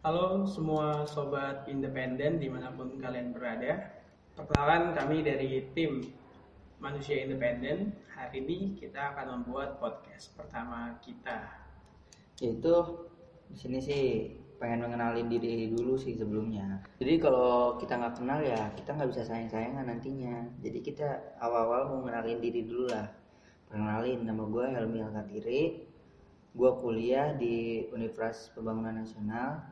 Halo semua sobat independen di mana pun kalian berada. Perkenalan kami dari tim Manusia Independen. Hari ini kita akan membuat podcast pertama kita. Yaitu di sini sih pengen mengenalin diri dulu sih sebelumnya. Jadi kalau kita nggak kenal ya kita nggak bisa sayang-sayangan nantinya. Jadi kita awal-awal mau mengenalin diri dulu lah. Perkenalin nama gue Helmi Alkatiri. Gue kuliah di Universitas Pembangunan Nasional.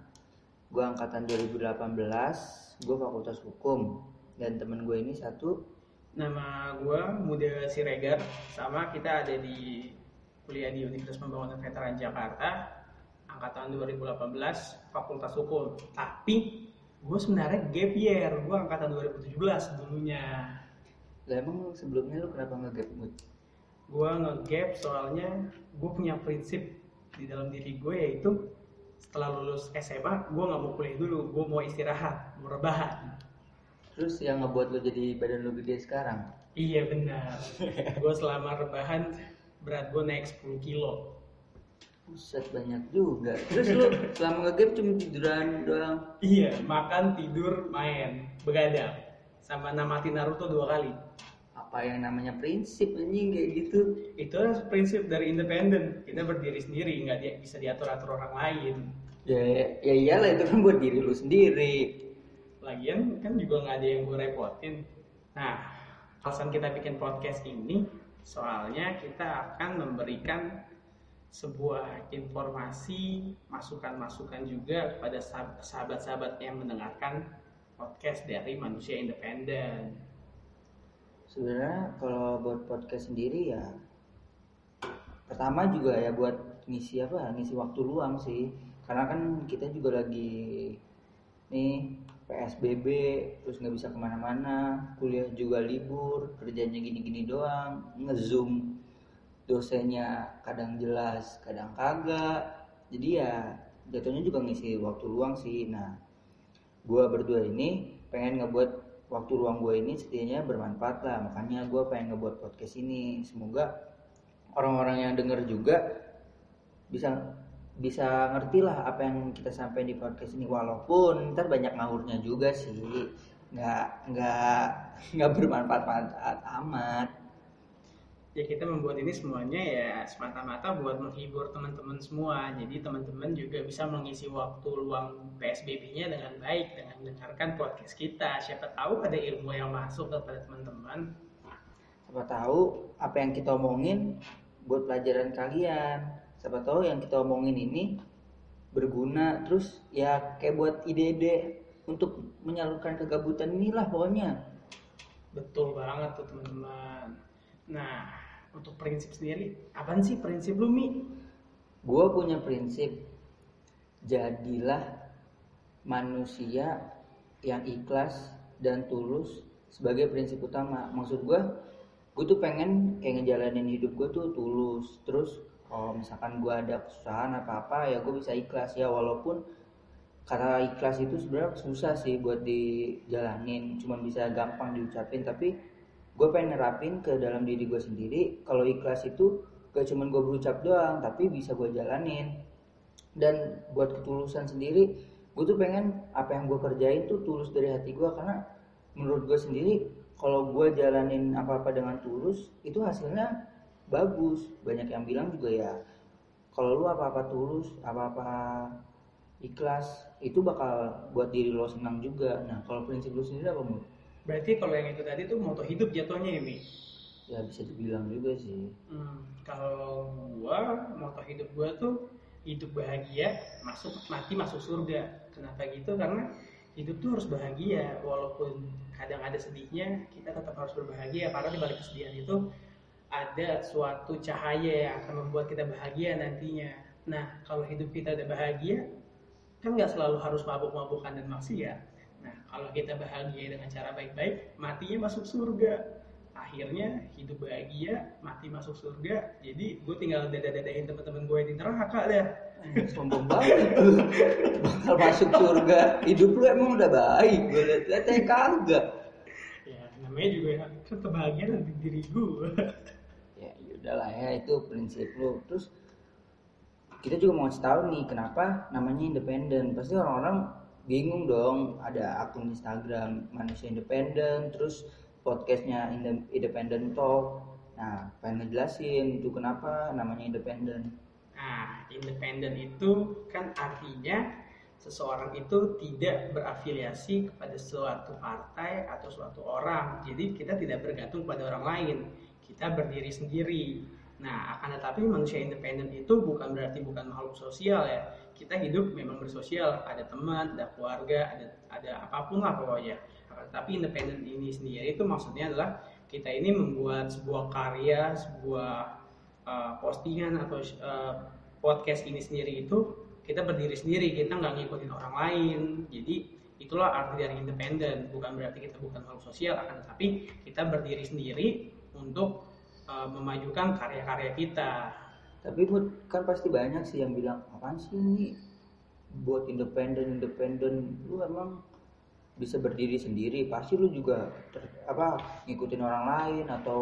Gue angkatan 2018. Gue Fakultas Hukum. Dan temen gue ini satu Nama gue Muda Siregar, sama kita ada di kuliah di Universitas Pembangunan Veteran Jakarta, angkatan 2018, Fakultas Hukum. Tapi gue sebenarnya gap year, gue angkatan 2017 dulunya. lah emang sebelumnya lu kenapa nge-gap mood? Gue ngegap soalnya gue punya prinsip di dalam diri gue yaitu setelah lulus SMA gue nggak mau kuliah dulu gue mau istirahat mau rebahan Terus yang ngebuat lu jadi badan lu gede sekarang? iya benar gue selama rebahan berat gue naik 10 kilo Buset banyak juga. Terus lu selama nge-gap cuma tiduran doang. iya makan tidur main begadang sama namati Naruto dua kali Apa yang namanya prinsip anjing kayak gitu? itu prinsip dari independen kita berdiri sendiri nggak dia bisa diatur atur orang lain Ya, ya iyalah itu kan buat diri lu sendiri. Lagian kan juga nggak ada yang gue repotin. Nah, alasan kita bikin podcast ini soalnya kita akan memberikan sebuah informasi, masukan-masukan juga kepada sah- sahabat-sahabat yang mendengarkan podcast dari manusia independen. Sebenarnya kalau buat podcast sendiri ya pertama juga ya buat ngisi apa? Ngisi waktu luang sih. Karena kan kita juga lagi nih PSBB terus nggak bisa ke mana-mana kuliah juga libur kerjanya gini-gini doang ngezoom dosennya kadang jelas kadang kagak jadi ya jatuhnya juga ngisi waktu luang sih nah gua berdua ini pengen ngebuat waktu luang gue ini setidaknya bermanfaat lah. Makanya gua pengen ngebuat podcast ini. Semoga orang-orang yang denger juga bisa bisa ngerti lah apa yang kita sampaikan di podcast ini. Walaupun ntar banyak ngawurnya juga sih. Nggak nggak nggak bermanfaat amat Ya kita membuat ini semuanya ya semata-mata buat menghibur teman-teman semua. Jadi teman-teman juga bisa mengisi waktu luang PSBB-nya dengan baik dengan mendengarkan podcast kita. Siapa tahu ada ilmu yang masuk kepada teman-teman. siapa tahu apa yang kita omongin buat pelajaran kalian siapa tahu yang kita omongin ini berguna terus ya kayak buat ide-ide untuk menyalurkan kegabutan inilah pokoknya Betul banget tuh teman-teman. Nah, untuk prinsip sendiri, apaan sih prinsip lu Mi? gue punya prinsip jadilah manusia yang ikhlas dan tulus sebagai prinsip utama. Maksud gue gue tuh pengen kayak ngejalanin hidup gue tuh tulus. Terus kalau misalkan gue ada kesusahan apa apa ya gue bisa ikhlas. Ya walaupun kata ikhlas itu sebenarnya susah sih buat dijalanin. Cuman bisa gampang diucapin tapi gue pengen nerapin ke dalam diri gue sendiri kalau ikhlas itu gak cuman gue berucap doang tapi bisa gue jalanin. Dan buat ketulusan sendiri gue tuh pengen apa yang gue kerjain tuh tulus dari hati gue karena menurut gue sendiri kalau gue jalanin apa apa dengan tulus itu hasilnya bagus. Banyak yang bilang juga ya kalau lu apa apa tulus apa apa ikhlas itu bakal buat diri lo senang juga. Nah kalau prinsip lu sendiri apa Mut? Berarti kalau yang itu tadi tuh moto hidup jatuhnya ya Mi? ya bisa dibilang juga sih Hmm, kalau gua moto hidup gua tuh hidup bahagia, masuk mati masuk surga. Kenapa gitu? Karena hidup tuh harus bahagia, walaupun kadang ada sedihnya, kita tetap harus berbahagia karena di balik kesedihan itu ada suatu cahaya yang akan membuat kita bahagia nantinya. Nah, kalau hidup kita udah bahagia, kan nggak selalu harus mabuk-mabukan dan maksiat. Nah, kalau kita bahagia dengan cara baik-baik, matinya masuk surga. Akhirnya hidup bahagia mati masuk surga. Jadi gue tinggal dadah-dadahin teman-teman gue di neraka dah. Eh, sombong banget. Lu bakal masuk surga. Hidup lu emang udah baik. Gue liat kagak. Ya namanya juga kan kebahagiaan di diri gue ya udahlah ya itu prinsip lu. Terus kita juga mau ngasih tahu nih kenapa namanya independen. Pasti orang-orang bingung dong ada akun Instagram manusia independen terus podcastnya Inde- independent talk nah pengen ngejelasin itu kenapa namanya independen Nah, independen itu kan artinya seseorang itu tidak berafiliasi kepada suatu partai atau suatu orang. Jadi kita tidak bergantung pada orang lain. Kita berdiri sendiri. Nah, akan tetapi manusia independen itu bukan berarti bukan makhluk sosial ya. Kita hidup memang bersosial, ada teman, ada keluarga, ada ada apa pun lah pokoknya. Tetapi independen ini sendiri itu maksudnya adalah kita ini membuat sebuah karya, sebuah uh, postingan atau uh, podcast ini sendiri itu kita berdiri sendiri kita nggak ngikutin orang lain jadi itulah arti dari independen bukan berarti kita bukan makhluk sosial akan tetapi kita berdiri sendiri untuk uh, memajukan karya-karya kita. Tapi Bud, kan pasti banyak sih yang bilang apaan sih ini? Buat independen independen. Lu emang bisa berdiri sendiri. Pasti lu juga ter, apa ngikutin orang lain atau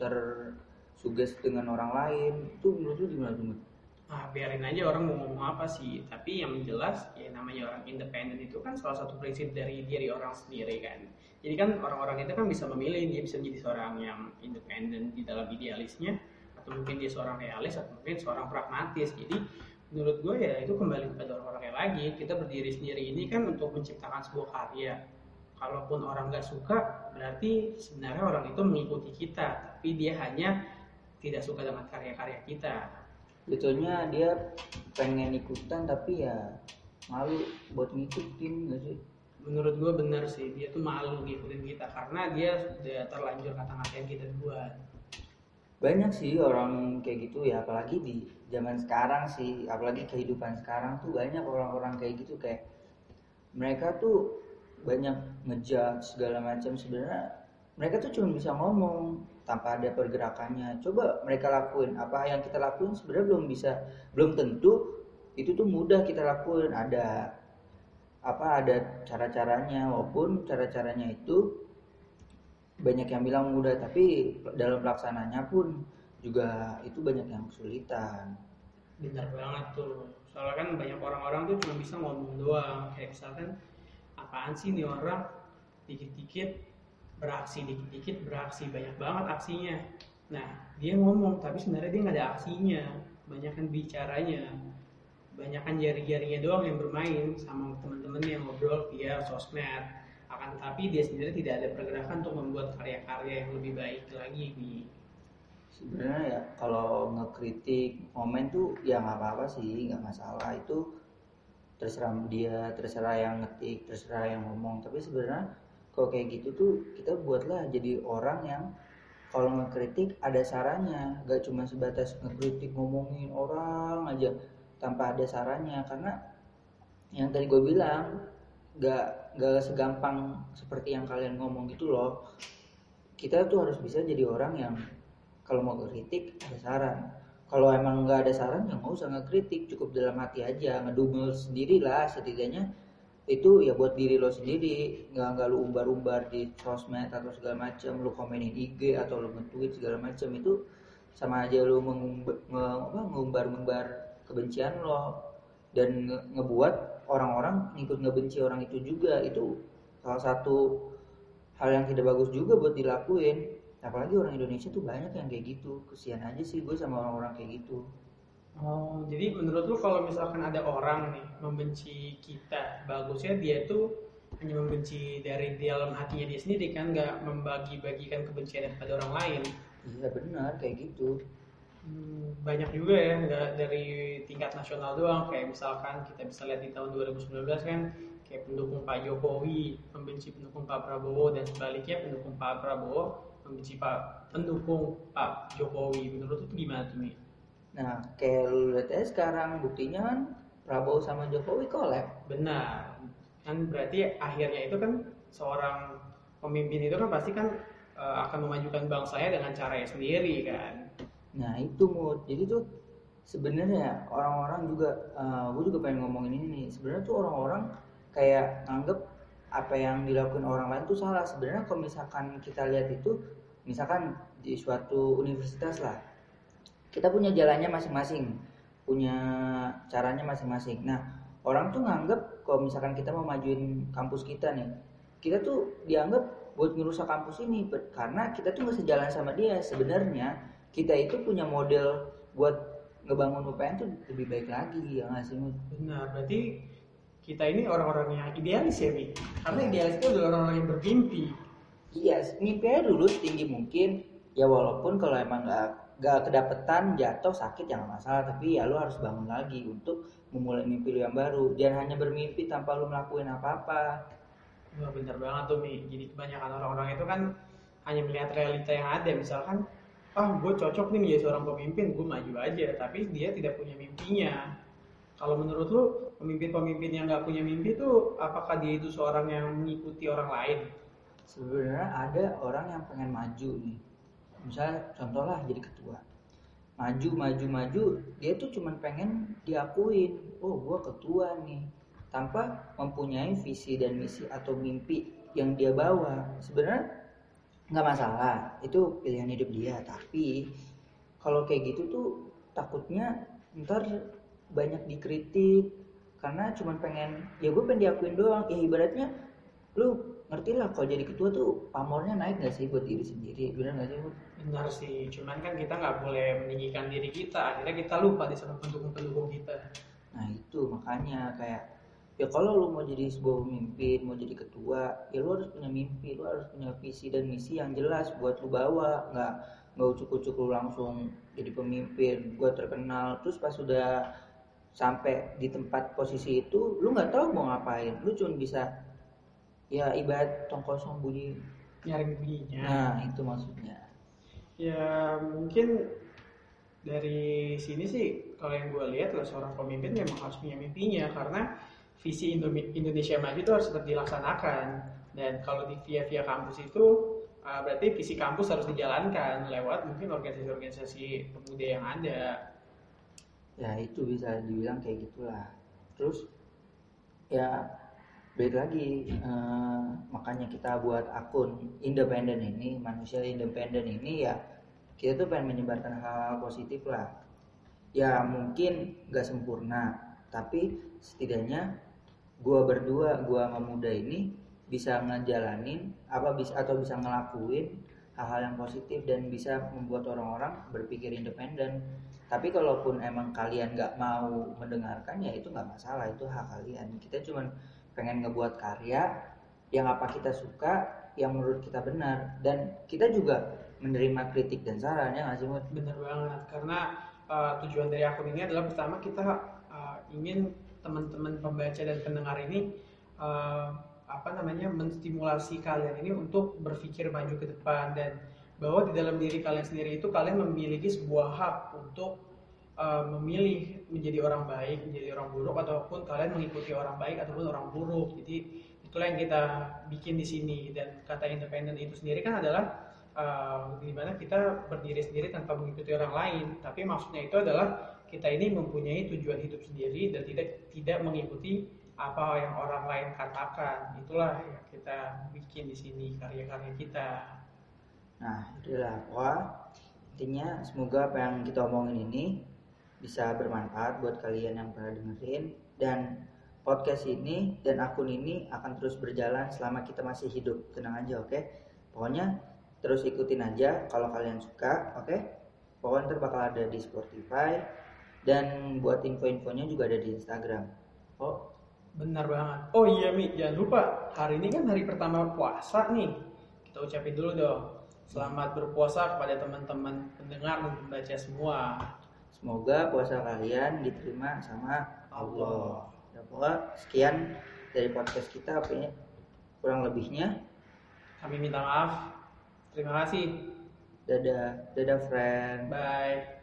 tersuges dengan orang lain. Itu menurut lu gimana tuh? Ah biarin aja orang mau ngomong apa sih. Tapi yang jelas ya namanya orang independen itu kan salah satu prinsip dari diri orang sendiri kan. Jadi kan orang-orang itu kan bisa memilih dia bisa menjadi seorang yang independen di dalam idealisnya atau mungkin dia seorang realis atau mungkin seorang pragmatis. Jadi menurut gue ya itu kembali kepada orang-orangnya lagi. Kita berdiri sendiri ini kan untuk menciptakan sebuah karya. Kalaupun orang nggak suka berarti sebenarnya orang itu mengikuti kita. Tapi dia hanya tidak suka dengan karya-karya kita Betulnya dia pengen ikutan tapi ya malu buat ngikutin gak sih? menurut gue benar sih dia tuh malu ngikutin kita karena dia sudah terlanjur kata-ngatain kita duluan Banyak sih orang kayak gitu ya apalagi di zaman sekarang sih apalagi kehidupan sekarang tuh banyak orang-orang kayak gitu kayak mereka tuh banyak ngejudge segala macam sebenarnya mereka tuh cuma bisa ngomong tanpa ada pergerakannya. Coba mereka lakuin. Apa yang kita lakuin sebenarnya belum bisa belum tentu itu tuh mudah kita lakuin. Ada apa ada cara-caranya. Walaupun cara-caranya itu banyak yang bilang mudah tapi dalam pelaksananya pun juga itu banyak yang kesulitan. Benar banget tuh. Soalnya kan banyak orang-orang tuh cuma bisa ngomong doang. Kayak misalkan apaan sih nih orang? Dikit-dikit beraksi dikit-dikit beraksi banyak banget aksinya. Nah dia ngomong tapi sebenarnya dia nggak ada aksinya. Banyak kan bicaranya. Banyak kan jari-jarinya doang yang bermain sama teman-teman yang ngobrol via sosmed. Akan tetapi dia sendiri tidak ada pergerakan untuk membuat karya-karya yang lebih baik lagi nih sebenarnya ya kalau ngekritik komen tuh ya nggak apa-apa sih nggak masalah. Itu terserah dia terserah yang ngetik terserah yang ngomong. Tapi sebenarnya kalau kayak gitu tuh kita buatlah jadi orang yang kalau ngekritik ada sarannya gak cuma sebatas ngekritik ngomongin orang aja tanpa ada sarannya karena yang tadi gue bilang gak gak segampang seperti yang kalian ngomong gitu loh. Kita tuh harus bisa jadi orang yang kalau mau kritik ada saran. Kalau emang nggak ada saran ya nggak usah ngekritik. Cukup dalam hati aja ngedumel sendiri lah setidaknya itu ya buat diri lo sendiri. Nggak nggak lu umbar-umbar di sosmed atau segala macam lu komenin IG atau lu nge-tweet segala macam itu sama aja lu mengumbar, ngumbar-ngumbar kebencian lo. Dan nge- ngebuat orang-orang ikut ngebenci orang itu juga. Itu salah satu hal yang tidak bagus juga buat dilakuin. Apalagi orang Indonesia tuh banyak yang kayak gitu. Kesian aja sih gue sama orang-orang kayak gitu Oh, jadi menurut lu kalau misalkan ada orang nih membenci kita, bagusnya dia tuh hanya membenci dari dalam hatinya dia sendiri kan, nggak membagi-bagikan kebencian kepada orang lain. iya benar kayak gitu Hmm, banyak juga ya, nggak dari tingkat nasional doang. Kayak misalkan kita bisa lihat di tahun 2019 kan, kayak pendukung Pak Jokowi membenci pendukung Pak Prabowo dan sebaliknya pendukung Pak Prabowo membenci Pak pendukung Pak Jokowi. Menurut tuh gimana tuh nih? Nah, kayak lu lihat aja sekarang buktinya kan Prabowo sama Jokowi collab. Benar. Kan berarti akhirnya itu kan seorang pemimpin itu kan pasti kan eh, akan memajukan bangsanya dengan caranya sendiri kan. Nah, itu mood. Jadi tuh sebenarnya orang-orang juga gue juga pengen ngomongin ini nih. Sebenarnya tuh orang-orang kayak nganggep apa yang dilakukan orang lain tuh salah. Sebenarnya kalau misalkan kita lihat itu misalkan di suatu universitas lah kita punya jalannya masing-masing punya caranya masing-masing. Nah orang tuh nganggep kalau misalkan kita mau majuin kampus kita nih kita tuh dianggap buat ngerusak kampus ini karena kita tuh nggak sejalan sama dia. Sebenarnya kita itu punya model buat ngebangun UPN tuh lebih baik lagi ya nggak sih benar berarti kita ini orang-orang yang idealis ya Mi? Karena idealis itu adalah orang-orang yang bermimpi. Iya mimpinya dulu setinggi mungkin. Ya walaupun kalau emang nggak nggak kedapetan jatuh sakit jangan masalah tapi ya lu harus bangun lagi untuk memulai mimpi lu yang baru jangan hanya bermimpi tanpa lu melakukan apa-apa Wah bener banget tuh Mi. Jadi kebanyakan orang-orang itu kan hanya melihat realita yang ada. Misalkan, ah gue cocok nih menjadi seorang pemimpin, gue maju aja. Tapi dia tidak punya mimpinya. Kalau menurut lu, pemimpin-pemimpin yang nggak punya mimpi itu, apakah dia itu seorang yang mengikuti orang lain? Sebenarnya ada orang yang pengen maju nih. Misalnya contohlah jadi ketua. Maju, maju, maju, dia tuh cuma pengen diakuin. Oh, gue ketua nih. Tanpa mempunyai visi dan misi atau mimpi yang dia bawa. Sebenarnya nggak masalah. Itu pilihan hidup dia. Tapi kalau kayak gitu tuh takutnya ntar banyak dikritik. Karena cuma pengen ya gue pengen diakuin doang. Ya ibaratnya lu ngerti lah kalau jadi ketua tuh pamornya naik gak sih buat diri sendiri? Benar gak sih benar sih cuman kan kita nggak boleh meninggikan diri kita akhirnya kita lupa di sama pendukung-pendukung kita. Nah itu makanya kayak ya kalau lu mau jadi sebuah pemimpin mau jadi ketua ya lu harus punya mimpi lu harus punya visi dan misi yang jelas buat lu bawa. Nggak nggak ucuk-ucuk lu langsung jadi pemimpin gua terkenal. Terus pas sudah sampai di tempat posisi itu lu nggak tahu mau ngapain. Lu cuma bisa ya ibarat tong kosong bunyi nyari bunyinya. Nah itu maksudnya. Ya mungkin dari sini sih kalau yang gue lihat lah seorang pemimpin memang harus punya mimpinya karena visi Indonesia Maju itu harus tetap dilaksanakan. Dan kalau di via via kampus itu uh, berarti visi kampus harus dijalankan lewat mungkin organisasi-organisasi pemuda yang ada. Ya itu bisa dibilang kayak gitulah. Terus ya balik lagi uh, makanya kita buat akun independen ini manusia independen ini ya kita tuh pengen menyebarkan hal-hal positif lah. Ya mungkin gak sempurna tapi setidaknya gua berdua gua sama muda ini bisa ngejalanin apa bisa atau bisa ngelakuin hal-hal yang positif dan bisa membuat orang-orang berpikir independen. Tapi kalaupun emang kalian nggak mau mendengarkan ya itu nggak masalah itu hak kalian. Kita cuma pengen ngebuat karya yang apa kita suka yang menurut kita benar. Dan kita juga menerima kritik dan saran ya nggak sih benar banget. Karena uh, tujuan dari akun ini adalah pertama kita uh, ingin teman-teman pembaca dan pendengar ini uh, apa namanya menstimulasi kalian ini untuk berpikir maju ke depan. Dan bahwa di dalam diri kalian sendiri itu kalian memiliki sebuah hak untuk uh, memilih menjadi orang baik, menjadi orang buruk ataupun kalian mengikuti orang baik ataupun orang buruk. Jadi itulah yang kita bikin di sini dan kata independen itu sendiri kan adalah uh, di mana kita berdiri sendiri tanpa mengikuti orang lain. Tapi maksudnya itu adalah kita ini mempunyai tujuan hidup sendiri dan tidak tidak mengikuti apa yang orang lain katakan. Itulah yang kita bikin di sini karya-karya kita. Nah, itulah wah intinya semoga apa yang kita omongin ini bisa bermanfaat buat kalian yang pernah dengerin dan podcast ini dan akun ini akan terus berjalan selama kita masih hidup. Tenang aja, oke? Okay? Pokoknya terus ikutin aja kalau kalian suka, oke? Okay? Pokoknya ntar ada di Spotify, dan buat info-infonya juga ada di Instagram. Oh, benar banget. Oh iya Mi, jangan lupa hari ini kan hari pertama puasa nih. Kita ucapin dulu dong. Selamat berpuasa kepada teman-teman pendengar dan pembaca semua. Semoga puasa kalian diterima sama Allah. Ya pokoknya sekian dari podcast kita apa kurang lebihnya. Kami minta maaf. Terima kasih. Dadah, dadah friend. Bye.